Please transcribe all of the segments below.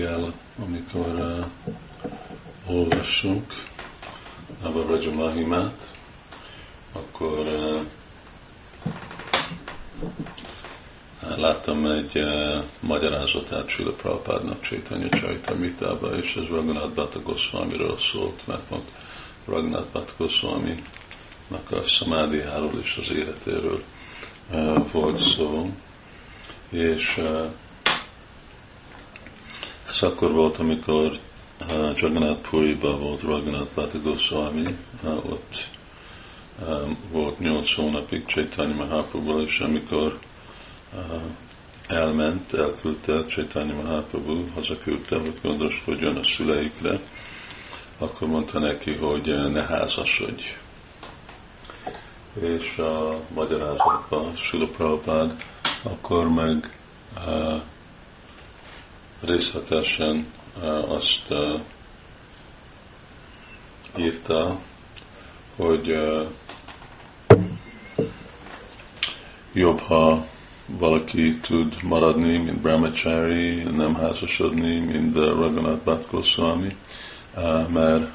reggel, amikor uh, olvassunk Navaraja Mahimát, akkor uh, láttam egy uh, magyarázatát Sula Prabhupádnak Csaitanya Csaitamritába, és ez Raghunath Bhatta Goswamiról szólt, mert ott Raghunath Bhatta Goswami a szamádiáról és az életéről uh, volt szó, és uh, ez akkor volt, amikor uh, Jagannath Puriba volt Raghunath Bhatta Goswami, uh, ott um, volt nyolc hónapig Chaitanya Mahaprabhu, és amikor uh, elment, elküldte Chaitanya Mahaprabhu, hazaküldte, hogy gondoskodjon a szüleikre, akkor mondta neki, hogy ne házasodj. És a magyarázatban Sula Prabhupád akkor meg uh, részletesen azt írta, hogy jobb, ha valaki tud maradni, mint Brahmachari, nem házasodni, mint Raghunath Bhatt Goswami, mert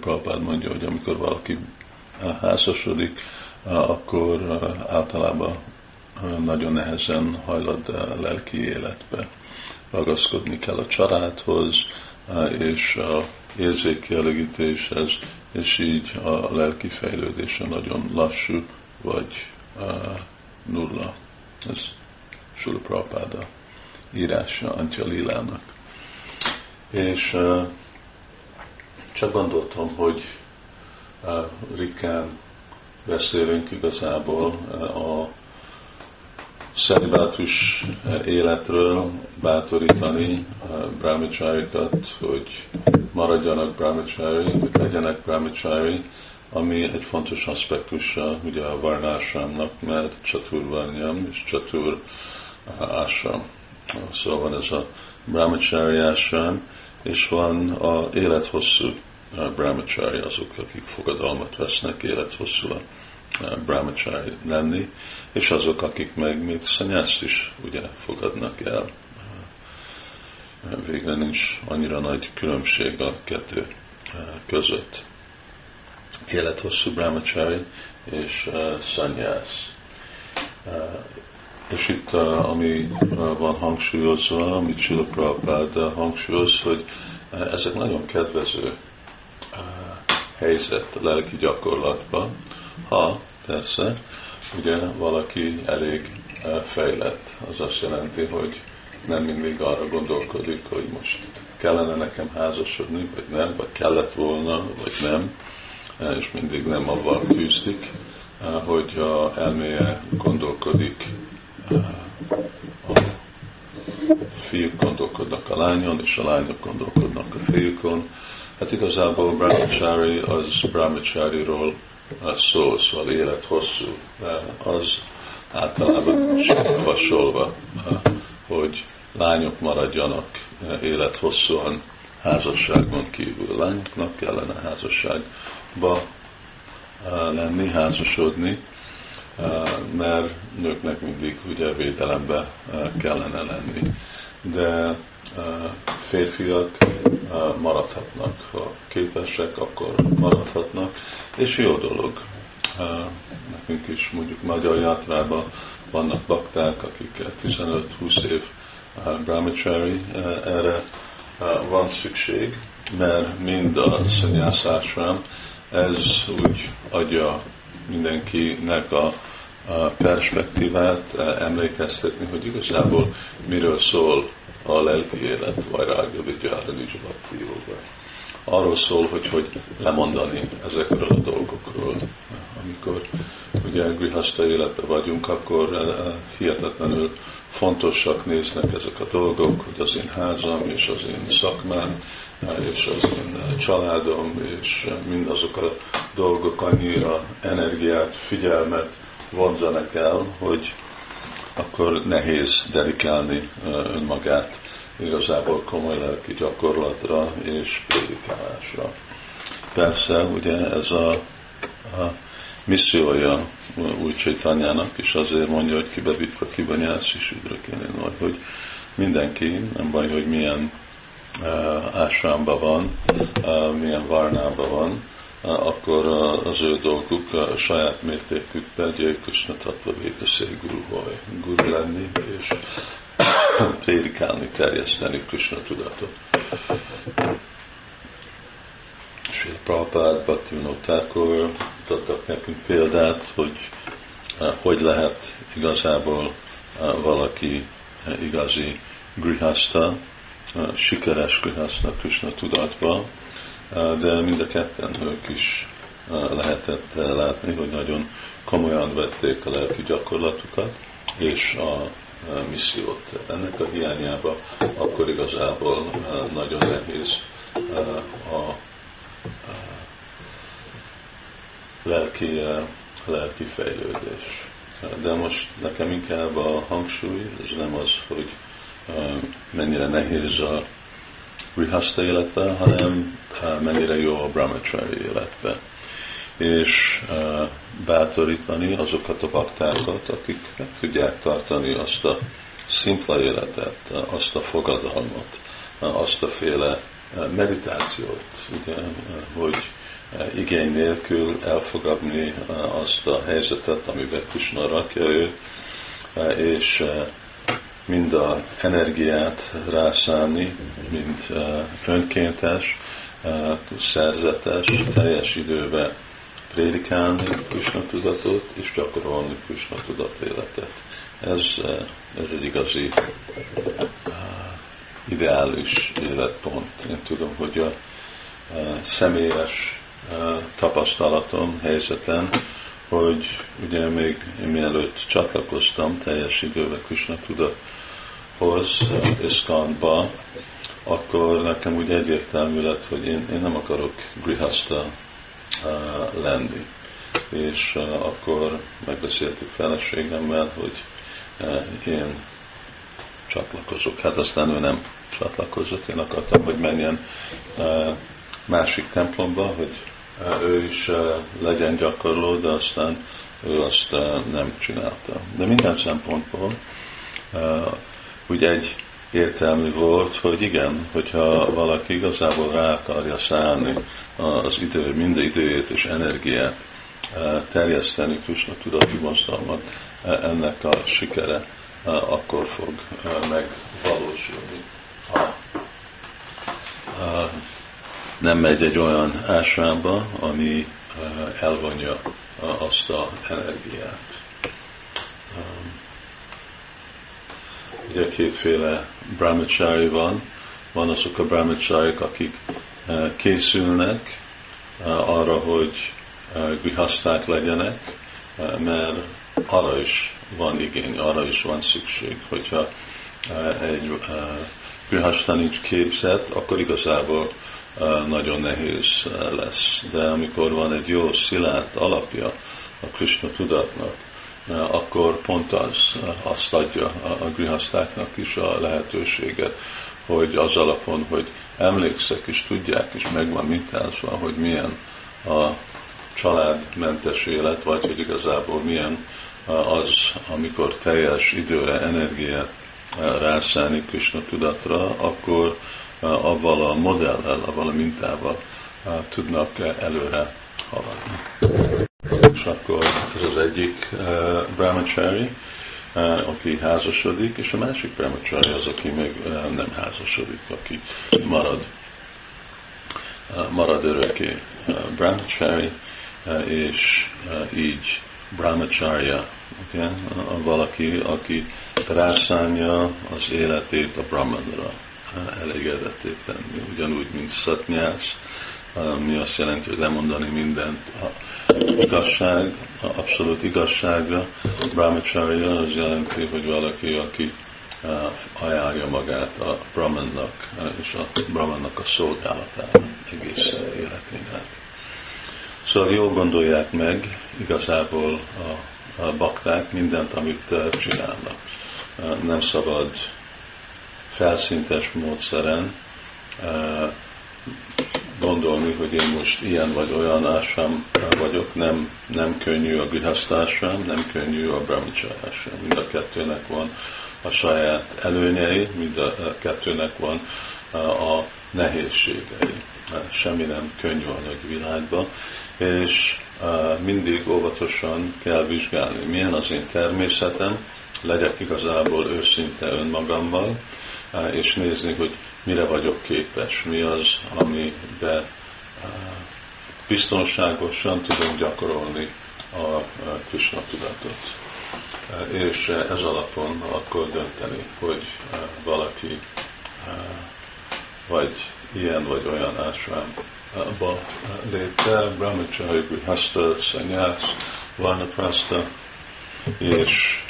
Prabhupád mondja, hogy amikor valaki házasodik, akkor általában nagyon nehezen hajlad lelki életbe. Ragaszkodni kell a családhoz, és a érzékkielégítéshez, és így a lelki fejlődése nagyon lassú, vagy nulla. Ez Sula Prabhupáda írása Antya Lilának. És uh, csak gondoltam, hogy uh, ritkán beszélünk igazából a szelibátus életről bátorítani brahmacharikat, hogy maradjanak brahmachari, hogy legyenek brahmachari, ami egy fontos aspektusa ugye a varnásámnak, mert csaturványam és csatur ásam. Szóval van ez a brahmachari ásam, és van a élethosszú brahmachari, azok, akik fogadalmat vesznek, élethosszú a brahmachari lenni, és azok, akik meg még szanyászt is ugye fogadnak el. Végre nincs annyira nagy különbség a kettő között élethosszú brahmachari és szanyász. És itt, ami van hangsúlyozva, amit Sila Prabhupád hangsúlyoz, hogy ezek nagyon kedvező helyzet a lelki gyakorlatban, ha persze, ugye valaki elég fejlett, az azt jelenti, hogy nem mindig arra gondolkodik, hogy most kellene nekem házasodni, vagy nem, vagy kellett volna, vagy nem, és mindig nem avval küzdik, hogy a elméje gondolkodik, a fiúk gondolkodnak a lányon, és a lányok gondolkodnak a fiúkon. Hát igazából Brahmachari az Brahmachari-ról szól, szóval élet hosszú. Az általában javasolva, hogy lányok maradjanak élethosszúan házasságon kívül. Lányoknak kellene házasság ba lenni, házasodni, mert nőknek mindig ugye védelembe kellene lenni. De férfiak maradhatnak, ha képesek, akkor maradhatnak, és jó dolog. Nekünk is mondjuk Magyar Játrában vannak bakták, akik 15-20 év brahmachari, erre van szükség, mert mind a szanyászásrám, ez úgy adja mindenkinek a, perspektívát, emlékeztetni, hogy igazából miről szól a lelki élet, vagy rágja, vigyára, Nizsabakti Arról szól, hogy hogy lemondani ezekről a dolgokról. Amikor ugye grihaszta életben vagyunk, akkor e, hihetetlenül fontosak néznek ezek a dolgok, hogy az én házam és az én szakmám és az én családom és mindazok a dolgok annyira energiát, figyelmet vonzanak el, hogy akkor nehéz dedikálni önmagát igazából komoly lelki gyakorlatra és prédikálásra. Persze, ugye ez a, a missziója új Csaitanyának, és azért mondja, hogy kibevitva kibanyász is üdrökélni nagy, hogy mindenki, nem baj, hogy milyen ásrámban van, milyen varnában van, akkor az ő dolguk a saját mértékükben Jai Krishna Tattva Vétaszé Guru Guru lenni, és prédikálni, terjeszteni Krishna tudatot. Sri Prabhupád, Bhaktivinoda mutattak nekünk példát, hogy hogy lehet igazából valaki igazi grihasta, sikeres grihasta Krishna tudatba, de mind a ketten ők is lehetett látni, hogy nagyon komolyan vették a lelki gyakorlatukat és a missziót. Ennek a hiányába akkor igazából nagyon nehéz a lelki, lelki fejlődés. De most nekem inkább a hangsúly, ez nem az, hogy mennyire nehéz a Rihasta életben, hanem mennyire jó a brahmachari életben. És bátorítani azokat a baktákat, akik meg tudják tartani azt a szimpla életet, azt a fogadalmat, azt a féle meditációt, ugye, hogy igény nélkül elfogadni azt a helyzetet, amiben Krishna rakja ő, és mind a energiát rászállni, mind önkéntes, szerzetes, teljes időben prédikálni Krishna tudatot, és gyakorolni Krishna tudat életet. Ez, ez egy igazi ideális életpont. Én tudom, hogy a, személyes tapasztalatom, helyzetem, hogy ugye még mielőtt csatlakoztam teljes időben Krishna tudathoz, Iszkanba, akkor nekem úgy egyértelmű lett, hogy én, én nem akarok grihasta uh, lenni. És uh, akkor megbeszéltük feleségemmel, hogy uh, én csatlakozok. Hát aztán ő nem csatlakozott, én akartam, hogy menjen másik templomba, hogy ő is legyen gyakorló, de aztán ő azt nem csinálta. De minden szempontból úgy egy értelmű volt, hogy igen, hogyha valaki igazából rá akarja szállni az idő, minden időjét és energiát terjeszteni Krishna tudati mozdalmat, ennek a sikere akkor fog megvalósulni. Nem megy egy olyan ásrámba, ami elvonja azt a energiát. Ugye kétféle brahmachari van, van azok a brahmacharik, akik készülnek arra, hogy grihaszták legyenek, mert arra is van igény, arra is van szükség, hogyha egy grihasztá nincs képzett, akkor igazából nagyon nehéz lesz. De amikor van egy jó, szilárd alapja a Krishna tudatnak, akkor pont az azt adja a grihasztáknak is a lehetőséget, hogy az alapon, hogy emlékszek és tudják, és meg van mintázva, hogy milyen a családmentes élet, vagy hogy igazából milyen az, amikor teljes időre, energiát rászállni Krishna tudatra, akkor avval a modellel, avval a mintával tudnak előre haladni. És akkor ez az egyik brahmachari, aki házasodik, és a másik brahmachari az, aki még nem házasodik, aki marad, marad örökké brahmachari, és így brahmacharya, okay? valaki, aki rászánja az életét a brahmanra elégedetté tenni. Ugyanúgy, mint szatnyász, ami azt jelenti, hogy lemondani mindent a igazság, a abszolút igazságra. Brahmacharya az jelenti, hogy valaki, aki ajánlja magát a Brahmannak és a Brahmannak a szolgálatára egész életének. Szóval jól gondolják meg igazából a, a bakták mindent, amit csinálnak. Nem szabad felszintes módszeren gondolni, hogy én most ilyen vagy olyan ásám vagyok, nem, nem könnyű a grihasztásám, nem könnyű a brahmacsársám. Mind a kettőnek van a saját előnyei, mind a kettőnek van a nehézségei. Semmi nem könnyű anyagi világban, és mindig óvatosan kell vizsgálni, milyen az én természetem, legyek igazából őszinte önmagammal, és nézni, hogy mire vagyok képes, mi az, amiben biztonságosan tudom gyakorolni a Krishna tudatot. És ez alapon akkor dönteni, hogy valaki vagy ilyen vagy olyan ásványba lép be, brahmachari, grihasta, szanyász, varnaprasta, és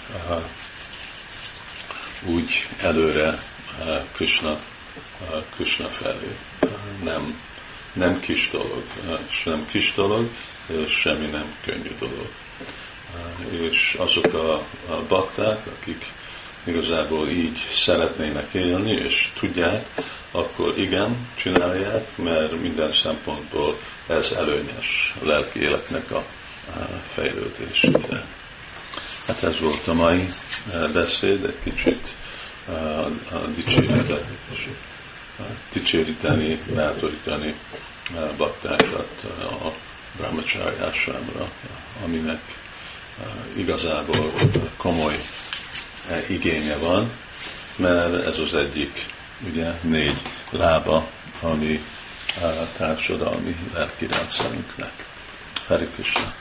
úgy előre Krishna, Krishna felé. Nem, nem kis dolog, és nem kis dolog, és semmi nem könnyű dolog. És azok a, bakták, akik igazából így szeretnének élni, és tudják, akkor igen, csinálják, mert minden szempontból ez előnyes a lelki életnek a fejlődésére. Hát ez volt a mai beszéd, egy kicsit a dicséretet, dicséríteni, bátorítani baktákat a brahmacsáryásámra, aminek igazából komoly igénye van, mert ez az egyik ugye négy lába, ami a társadalmi lelkirendszerünknek. Hari Krishna.